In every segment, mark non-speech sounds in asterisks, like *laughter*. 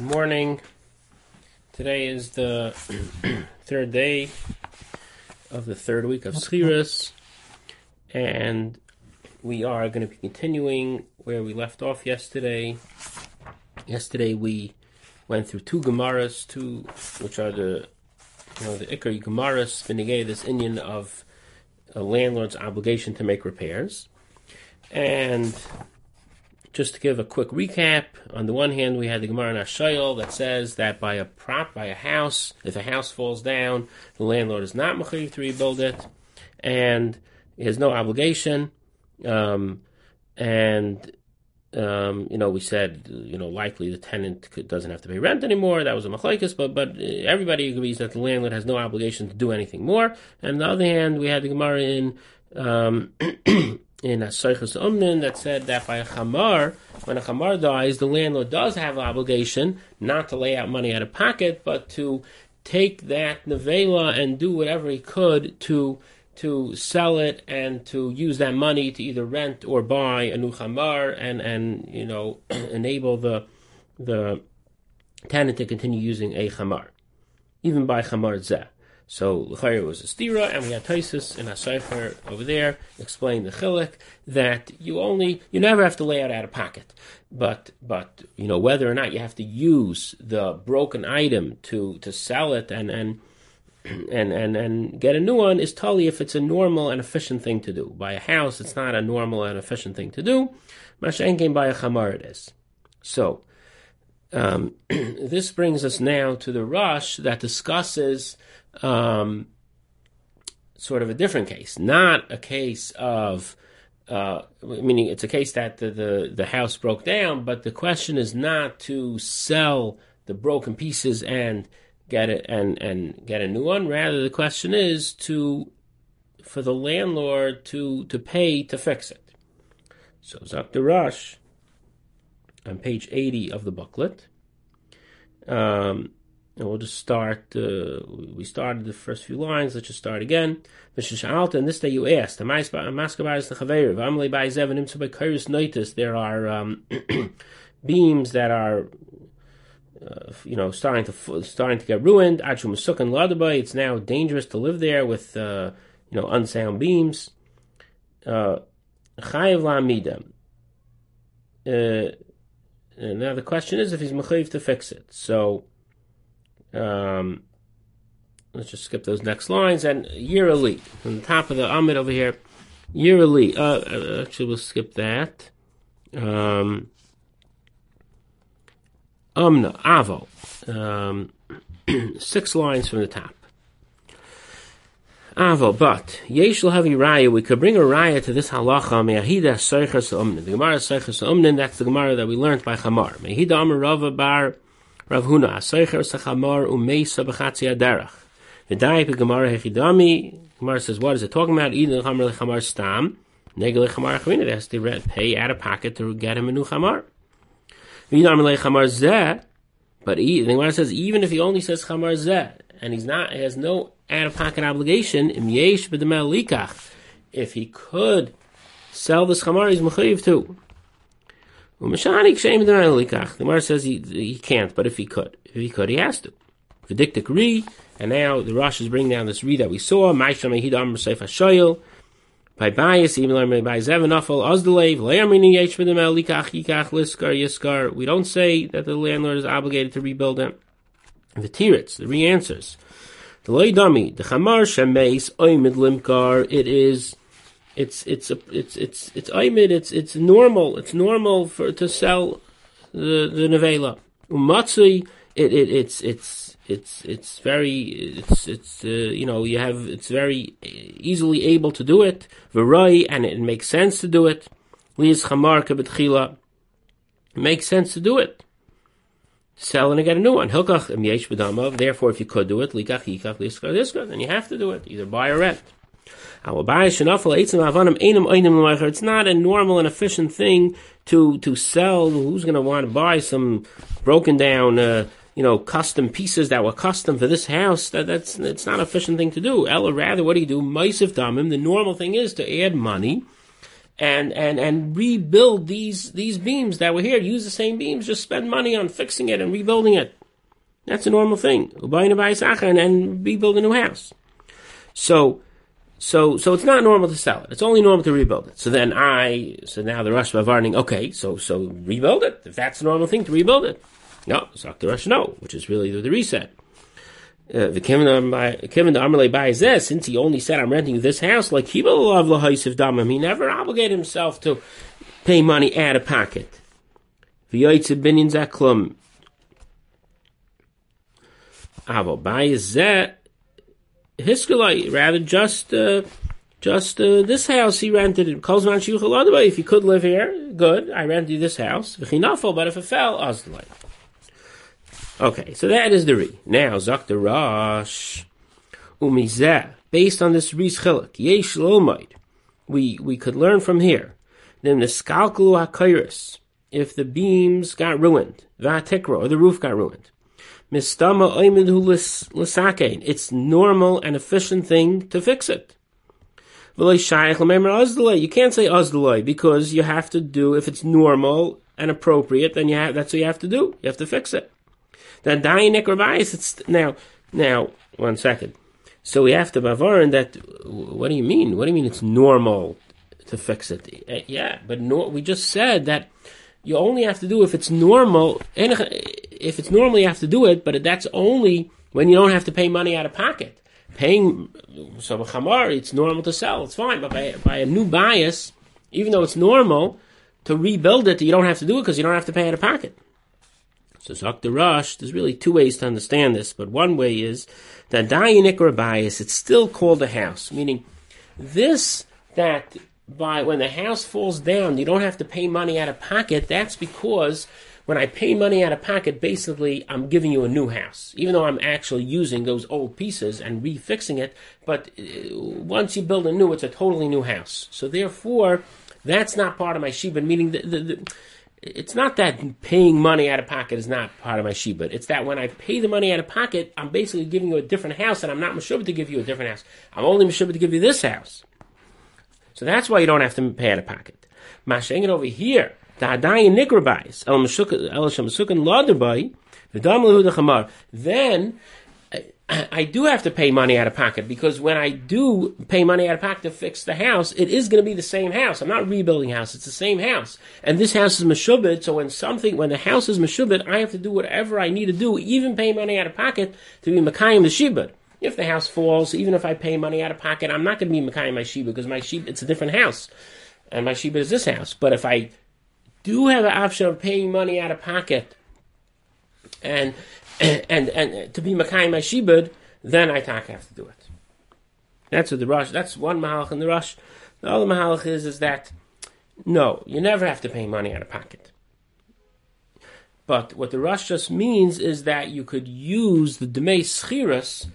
Good morning. Today is the *clears throat* third day of the third week of Sechirus, and we are going to be continuing where we left off yesterday. Yesterday we went through two Gemaras, two which are the you know the Ikari Gemaras, Benigay, this Indian of a landlord's obligation to make repairs, and just to give a quick recap, on the one hand, we had the Gemara Nashayel that says that by a prop, by a house, if a house falls down, the landlord is not mechayiv to rebuild it, and he has no obligation. Um, and um, you know, we said, you know, likely the tenant doesn't have to pay rent anymore. That was a machlekes, but but everybody agrees that the landlord has no obligation to do anything more. And on the other hand, we had the Gemara in um, *clears throat* in Asaychus Umnin that said that by a chamar, when a chamar dies, the landlord does have an obligation not to lay out money out of pocket, but to take that nevela and do whatever he could to to sell it and to use that money to either rent or buy a new chamar and and you know *clears throat* enable the the tenant to continue using a chamar, even by chamar zeh. So L'chayr was a stira, and we had Taisus in a cipher over there explain the chilik that you only you never have to lay out out of pocket, but but you know whether or not you have to use the broken item to to sell it and and *clears throat* and and and get a new one is totally if it's a normal and efficient thing to do. By a house, it's not a normal and efficient thing to do. Mashen came by a chamar it is. So um, *clears throat* this brings us now to the Rosh that discusses um, sort of a different case, not a case of. Uh, meaning it's a case that the, the, the house broke down, but the question is not to sell the broken pieces and get it and, and get a new one. Rather, the question is to for the landlord to to pay to fix it. So Zakter Rosh on page eighty of the booklet. Um, and we'll just start. Uh, we started the first few lines. Let's just start again. And this day you asked, There are um, *clears throat* beams that are, uh, you know, starting to starting to get ruined. It's now dangerous to live there with, uh, you know, unsound beams. Uh, uh, now the question is if he's mechayiv to fix it. So um, let's just skip those next lines. And Year Elite, on the top of the Amid over here, Year Elite. uh, actually, we'll skip that. Um, Umna, Avo. Um, *clears throat* six lines from the top. Avo, but yesh heavy raya. We could bring a raya to this halacha. Me'ahida seichas umnin. The Gemara seichas umnin. That's the Gemara that we learned by Chamar. Me'ahida amar Rava bar Rav Huna, Aseicher Sachamar Umeisa B'chatzi Aderach. V'dai Gemara Hechidami, Gemara says, what is it talking about? Eden Chamar Lechamar Stam, Negel Lechamar Achavina, they has to pay out of pocket to get him a new Chamar. V'dam Lechamar Zeh, but he, the Gemara says, even if he only says Chamar Zeh, and he's not, he has no out-of-pocket obligation, Im Yesh B'demel Likach, if he could sell this Chamar, he's Mechayiv too. The Gemara says he, he can't, but if he could, if he could, he has to. V'diktik ri, and now the Rosh is bringing down this ri that we saw. Seif. By bias, even though by zeven afal ozdelev le'amrini yesh v'dem likach yikach liskar yiskar. We don't say that the landlord is obligated to rebuild them. The tiritz, the re answers. The loydami, the chamar shemeis oimid limkar. It is it's it's a, it's it's it's aimid. It's it's normal. It's normal for to sell the the nevela. Umatzui. It, it it's it's it's it's very it's it's uh, you know you have it's very easily able to do it. Verai and it makes sense to do it. Liz chamar kebetchila. Makes sense to do it. Sell and get a new one. Hilkach Therefore, if you could do it, likach yikach then you have to do it. Either buy or rent. It's not a normal and efficient thing to to sell. Who's going to want to buy some broken down, uh, you know, custom pieces that were custom for this house? That that's it's not an efficient thing to do. Ella, rather, what do you do? Maisiv damim. The normal thing is to add money and and and rebuild these these beams that were here. Use the same beams, just spend money on fixing it and rebuilding it. That's a normal thing. And, and rebuild a new house. So so so it's not normal to sell it. It's only normal to rebuild it. So then I so now the Rosh Bavarning, okay, so so rebuild it. If that's a normal thing to rebuild it. No, Zak the Rosh no, which is really the, the reset. Uh, the Kevin the Amalei buys this, since he only said I'm renting this house, like he will love the house of damam. He never obligated himself to pay money out of pocket. Avo buy zeh hiskalai, rather just uh, just uh, this house he rented. Kozman shuchal If you could live here, good. I rented you this house. V'chinafel, but if it fell, azdalai. Okay, so that is the re. Now, Zakta Rosh, Umizeh, based on this Ri's Chilik, Yesh Lomaid, we, we could learn from here. Then the Skalkulu HaKairis, if the beams got ruined, Vatikra, or the roof got ruined. Mistama Oimidhu it's normal and efficient thing to fix it. You can't say Azdalai because you have to do, if it's normal and appropriate, then you have, that's what you have to do. You have to fix it. That dying it's now, now, one second. So we have to bavarin that, what do you mean? What do you mean it's normal to fix it? Uh, yeah, but no, we just said that you only have to do if it's normal, if it's normal you have to do it, but that's only when you don't have to pay money out of pocket. Paying, so chamar, it's normal to sell, it's fine, but by, by a new bias, even though it's normal, to rebuild it, you don't have to do it because you don't have to pay out of pocket. So Dr. Rosh, there's really two ways to understand this, but one way is that Dayanik bias, it's still called a house, meaning this that by when the house falls down, you don't have to pay money out of pocket. That's because when I pay money out of pocket, basically I'm giving you a new house, even though I'm actually using those old pieces and refixing it. But uh, once you build a new, it's a totally new house. So therefore, that's not part of my shiba. Meaning the, the, the it's not that paying money out of pocket is not part of my shibud. It's that when I pay the money out of pocket, I'm basically giving you a different house, and I'm not mashubah to give you a different house. I'm only mashubah to give you this house. So that's why you don't have to pay out of pocket. Mashengin over here, Then I do have to pay money out of pocket because when I do pay money out of pocket to fix the house, it is going to be the same house. I'm not rebuilding house; it's the same house. And this house is meshubit, so when something, when the house is meshubit, I have to do whatever I need to do, even pay money out of pocket to be makayim the shibud. If the house falls, even if I pay money out of pocket, I'm not going to be makayim my shibud because my shibud it's a different house, and my shibud is this house. But if I do have an option of paying money out of pocket, and *clears throat* and and to be Makai my then I talk have to do it. That's what the Rosh. That's one mahalach in the Rosh. The other mahalach is is that no, you never have to pay money out of pocket. But what the Rosh just means is that you could use the demei schiras,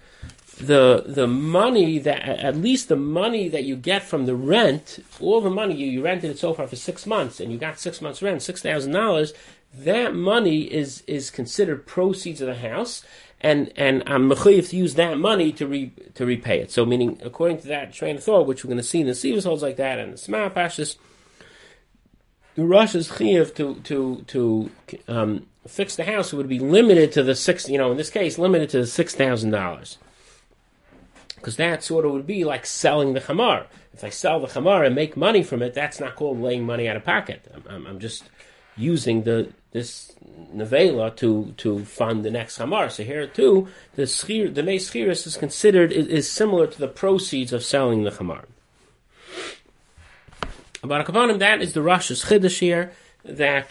the the money that at least the money that you get from the rent, all the money you, you rented it so far for six months, and you got six months rent, six thousand dollars that money is is considered proceeds of the house, and and I'm mechayiv to use that money to re, to repay it. So, meaning according to that train of thought, which we're going to see in the Sivas holds like that, and the Smart Pashas, the Rosh is chayiv to to to um, fix the house. It would be limited to the six, you know, in this case, limited to the six thousand dollars. Because that's what it would be like selling the chamar. If I sell the chamar and make money from it, that's not called laying money out of pocket. I'm, I'm, I'm just using the this nevela to to fund the next hamar. So here too, the schir, the may schiris is considered is, is, similar to the proceeds of selling the hamar. About a that is the Rosh's chiddush here that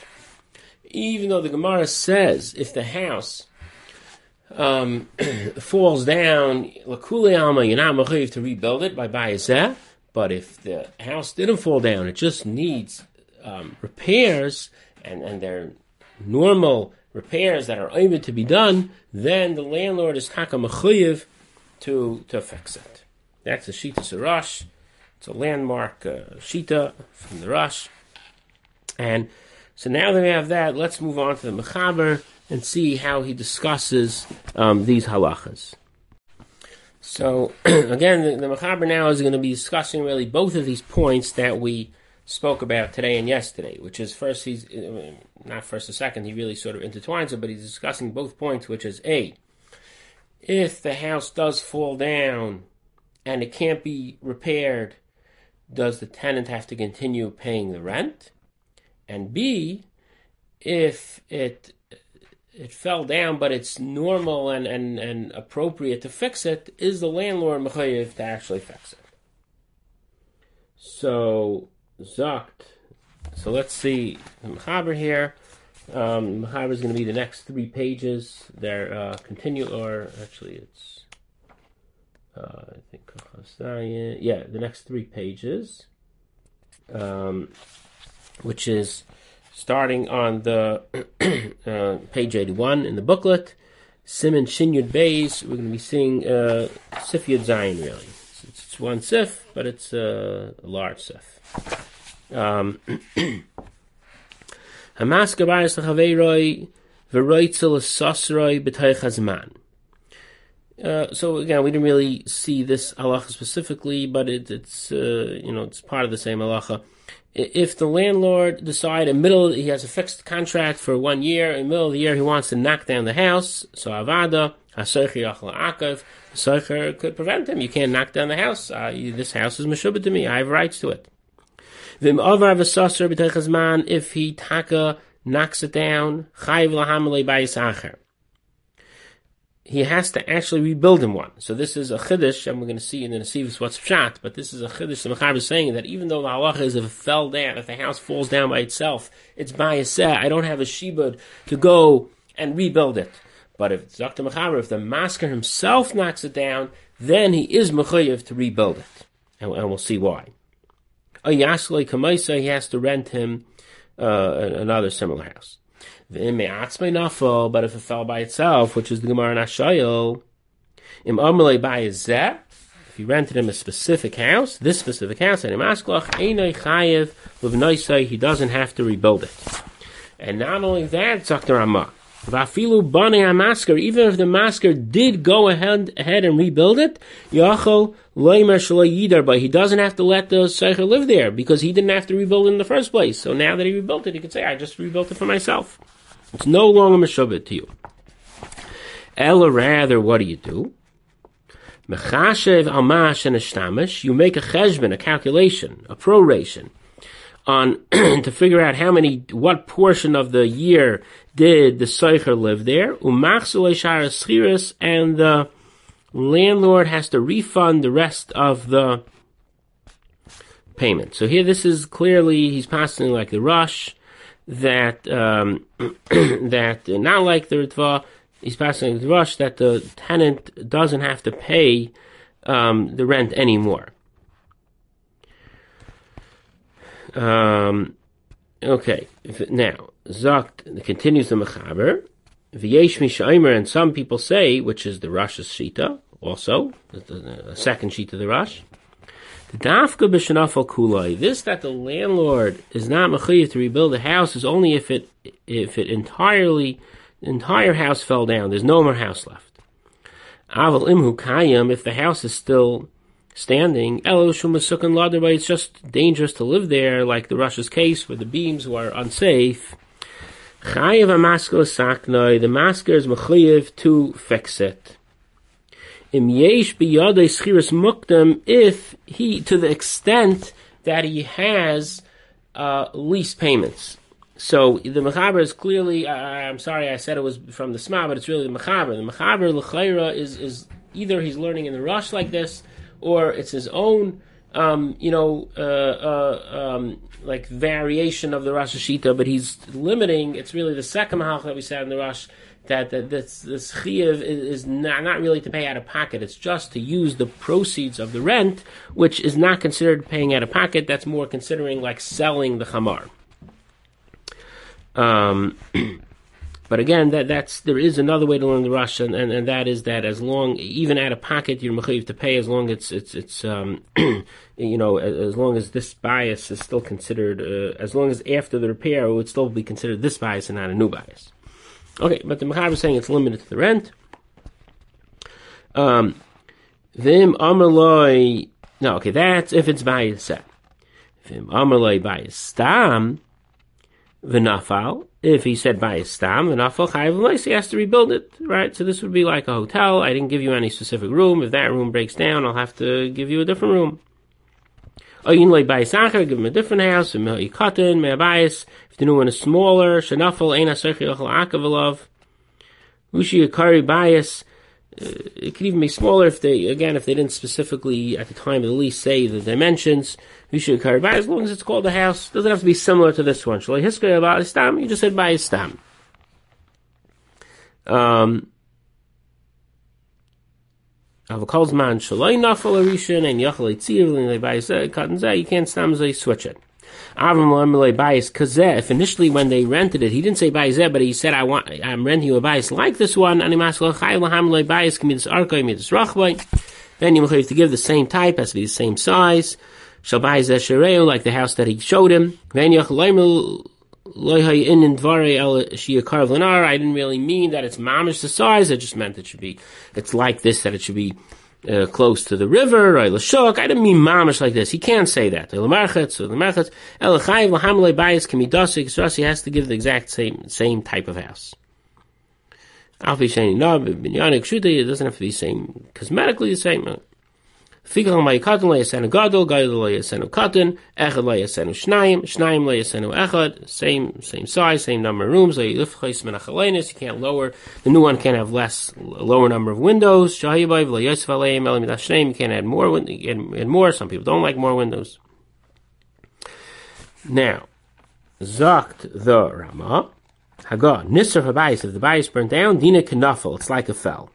even though the Gemara says if the house um, *clears throat* falls down, lakuli alma, you're not to rebuild it by bayazeh. But if the house didn't fall down, it just needs um, repairs, and, and they're normal repairs that are able to be done, then the landlord is taka mechuyev to to fix it. That's the Shita Sarash. It's a landmark uh, Shita from the Rosh. And so now that we have that, let's move on to the Mechaber and see how he discusses um, these halachas. So *clears throat* again, the, the Mechaber now is going to be discussing really both of these points that we spoke about today and yesterday, which is first he's uh, not first or second. He really sort of intertwines it, but he's discussing both points, which is a if the house does fall down and it can't be repaired, does the tenant have to continue paying the rent? And B, if it it fell down, but it's normal and, and, and appropriate to fix it, is the landlord mechayiv to actually fix it? So, Zakt. So let's see Mechaber here. Um, Mechaber is going to be the next three pages. They're uh, continue, or actually, it's uh, I think yeah, the next three pages, um, which is starting on the *clears throat* uh, page 81 in the booklet. Simon Shinyud Bays, we're going to be seeing uh, Sif Yud Zayin, really. It's, it's, one Sif, but it's uh, a large Sif. Um, Veroitzel Sosroi B'Tay Chazman. Uh, so again, we didn't really see this halacha specifically, but it, it's uh, you know it's part of the same halacha if the landlord decide in middle he has a fixed contract for one year, in the middle of the year he wants to knock down the house, so avada Soicher could prevent him. You can't knock down the house. Uh, this house is meshubah to me. I have rights to it. If he taka knocks it down, he has to actually rebuild him one. So this is a chiddush, and we're going to see in the Nesivus what's pshat, but this is a chiddush. The Mechaber is saying that even though the halacha is if it fell down, if the house falls down by itself, it's by set. I don't have a shibud to go and rebuild it. But if Dr. Mechaber, if the masker himself knocks it down, then he is mechayiv to rebuild it, and, and we'll see why. A yaslei kamaisa, he has to rent him uh, another similar house. But if it fell by itself, which is the Gemara Nashayel, im amalei by zeh, if you rented him a specific house, this specific house, and he doesn't have to rebuild it. And not only that, Dr. Ramah, Vafilu bane masker, even if the masker did go ahead, ahead and rebuild it, yachol yidar, but he doesn't have to let the seicher live there because he didn't have to rebuild it in the first place. So now that he rebuilt it, he could say, "I just rebuilt it for myself." It's no longer meshubbet to you. Ella, rather, what do you do? Mechashev almash and a you make a cheshbon, a calculation, a proration, on *clears throat* to figure out how many, what portion of the year did the soicher live there. And the landlord has to refund the rest of the payment. So here, this is clearly he's passing like the Rosh that um, *clears throat* that not like the Ritva, he's passing the Rosh that the tenant doesn't have to pay um, the rent anymore. Um, okay, now Zakt continues the Mechaber. V'yesh and some people say, which is the Rosh's Shita, also, the, the second sheet of the Rosh, Dafka b'shenafal kulai. This that the landlord is not mechayiv to rebuild a house is only if it if it entirely entire house fell down. There's no more house left. Aval imhu kayim. If the house is still standing. It's just dangerous to live there, like the Rosh's case where the beams were unsafe. The masker is mechayiv to fix it if he, to the extent that he has uh, lease payments. So the Mechaber is clearly, uh, I'm sorry I said it was from the Sma, but it's really the Mechaber. The Mechaber, L'chaira, is, is either he's learning in the Rosh like this, or it's his own, um, you know, uh, uh, um, like variation of the Rosh Hashita, but he's limiting, it's really the second Mahal that we said in the Rosh, that, that this, this is, is not, not really to pay out of pocket. It's just to use the proceeds of the rent, which is not considered paying out of pocket. That's more considering like selling the chamar. Um, *clears throat* but again, that that's there is another way to learn the Rosh, and, and, and that is that as long even out of pocket you're mechayiv to pay as long as it's it's it's um, *clears throat* you know as long as this bias is still considered uh, as long as after the repair it would still be considered this bias and not a new bias. Okay, but the Mechaber is saying it's limited to the rent. Um, Vim Amaloi. No, okay, that's if it's by set. Amalei by stam v'nafal. If he said by stam v'nafal chayiv he has to rebuild it, right? So this would be like a hotel. I didn't give you any specific room. If that room breaks down, I'll have to give you a different room. Oyin lay by give him a different house. Cotton, If the new one is smaller, shenafal ein asechi ochel akavalov. Ushi akari bias it could even be smaller if they, again, if they didn't specifically at the time of the lease say the dimensions. You should carry by as long as it's called a house. Doesn't have to be similar to this one. Shalai hiskay about stam. You just said by stam. Um. You can't stam switch it. If initially when they rented it, he didn't say bayis but he said, I want, I'm renting you a bayis like this one, then you have to give the same type, has to be the same size. Like the house that he showed him. Then I didn't really mean that it's mamish the size, I just meant it should be, it's like this, that it should be uh, close to the river, or l'shok. I didn't mean mamish like this. He can't say that. L'marchetz. Elachayv, l'hamle bayis, kamidasik, so he has to give the exact same, same type of house. Alfi sheni no, binyanik shuta, it doesn't have to be the same, cosmetically the same. Fikal may katan le yasenu gadol, gadol le yasenu katan, echad le yasenu shnayim, shnayim le yasenu echad, same, same size, same number of rooms, le yifchais menachalenis, you can't lower, the new one can't have less, lower number of windows, shahibayv aleim, elim shneim, you can't add more, add, more, some people don't like more windows. Now, Zakt the Rama, Haga, Nisr Habayis, if the bayis burnt down, Dina Kanafel, it's like a fell.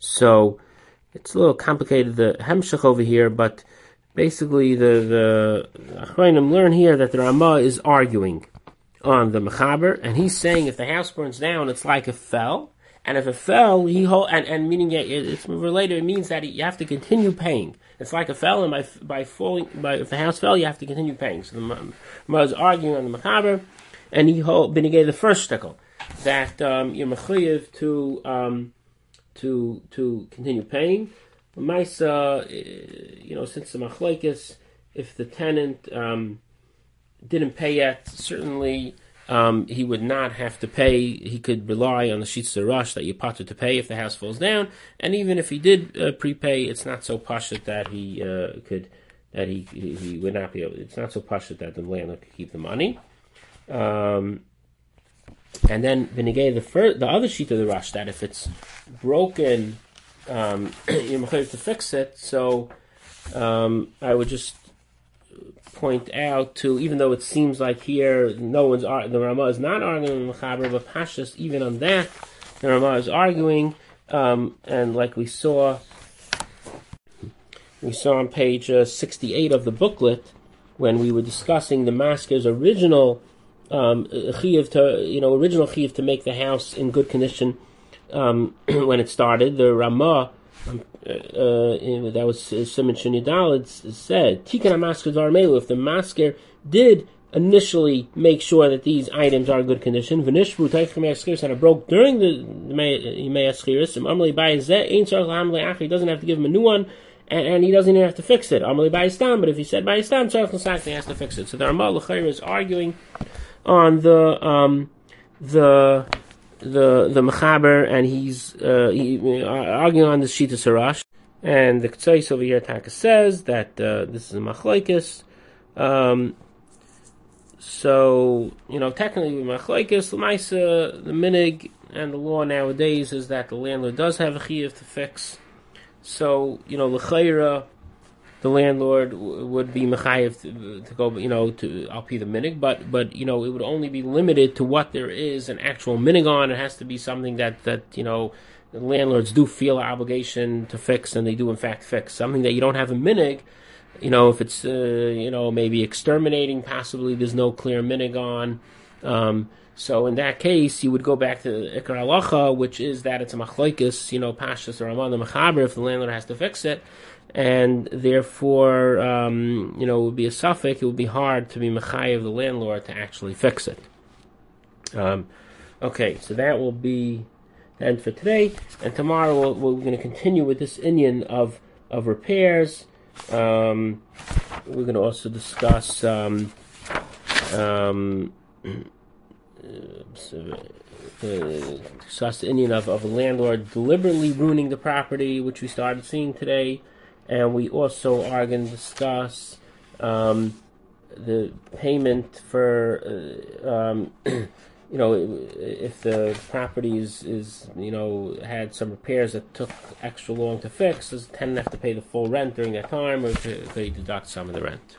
So, it's a little complicated, the Hemshech over here, but basically the, the learn here that the Ramah is arguing on the Mechaber, and he's saying if the house burns down, it's like a fell, and if it fell, he hold, and, and meaning it, it's related, it means that you have to continue paying. It's like a fell, and by, by falling, by, if the house fell, you have to continue paying. So the Ramah is arguing on the Mechaber, and he hold, Benigay the first stickle, that um, you're mechuyev to, um, to to continue paying. Maisa, uh, you know, since the machlekes, if the tenant um, didn't pay yet, certainly um, he would not have to pay. He could rely on the sheets of Rosh that you potter to pay if the house falls down. And even if he did uh, prepay, it's not so pashut that he uh, could that he, he would not be able. It's not so pashut that the landlord could keep the money. Um, and then Benigay, the first, the other sheet of the Rosh that if it's broken, um, *clears throat* you're to fix it. So um, I would just point out to, even though it seems like here no one's the Rama is not arguing with Mechaber, but Pashas even on that the Rama is arguing, um, and like we saw, we saw on page uh, 68 of the booklet when we were discussing the Masker's original um, chiv to you know original chiv to make the house in good condition um, *clears throat* when it started. The Ramah um, uh, uh, that was uh, Simon Shinidal said Tikkun Hamasker Darmelu. If the masker did initially make sure that these items are in good condition, Venishru Teichim and it broke during the Yimei Aschiris, Amalei Bayezeh Ein Tzarch Amalei He doesn't have to give him a new one and, and, he doesn't even have to fix it. Amalei Bayestam, but if he said by Bayestam, Tzarech he has to fix it. So the Ramah L'chayr is arguing on the um, the the the mechaber, and he's uh, he, uh, arguing on the shita sarash. And the Ktsais over here, Taka says that uh, this is a machlekes. Um, so you know, technically, machlekes, the the minig, and the law nowadays is that the landlord does have a chiyuv to fix. So you know, l'chayra the landlord w- would be mechayev to, to, go, you know, to I'll pay the minig, but but you know it would only be limited to what there is an actual minig on. It has to be something that that you know the landlords do feel an obligation to fix, and they do in fact fix something that you don't have a minig. You know, if it's uh, you know maybe exterminating, possibly there's no clear minig on. Um, so in that case, you would go back to Ikar Alacha, which is that it's a machlokes, you know, pashas or amon the mechaber if the landlord has to fix it and therefore, um, you know, it would be a suffix. It would be hard to be mechay of the landlord to actually fix it. Um, okay, so that will be the end for today, and tomorrow we we are going to continue with this Indian of of repairs. Um, we're going to also discuss um, um, discuss the Indian of, of a landlord deliberately ruining the property, which we started seeing today, and we also are going to discuss um, the payment for, uh, um, *clears throat* you know, if the property is, is, you know, had some repairs that took extra long to fix, does the tenant have to pay the full rent during that time, or could, they deduct some of the rent?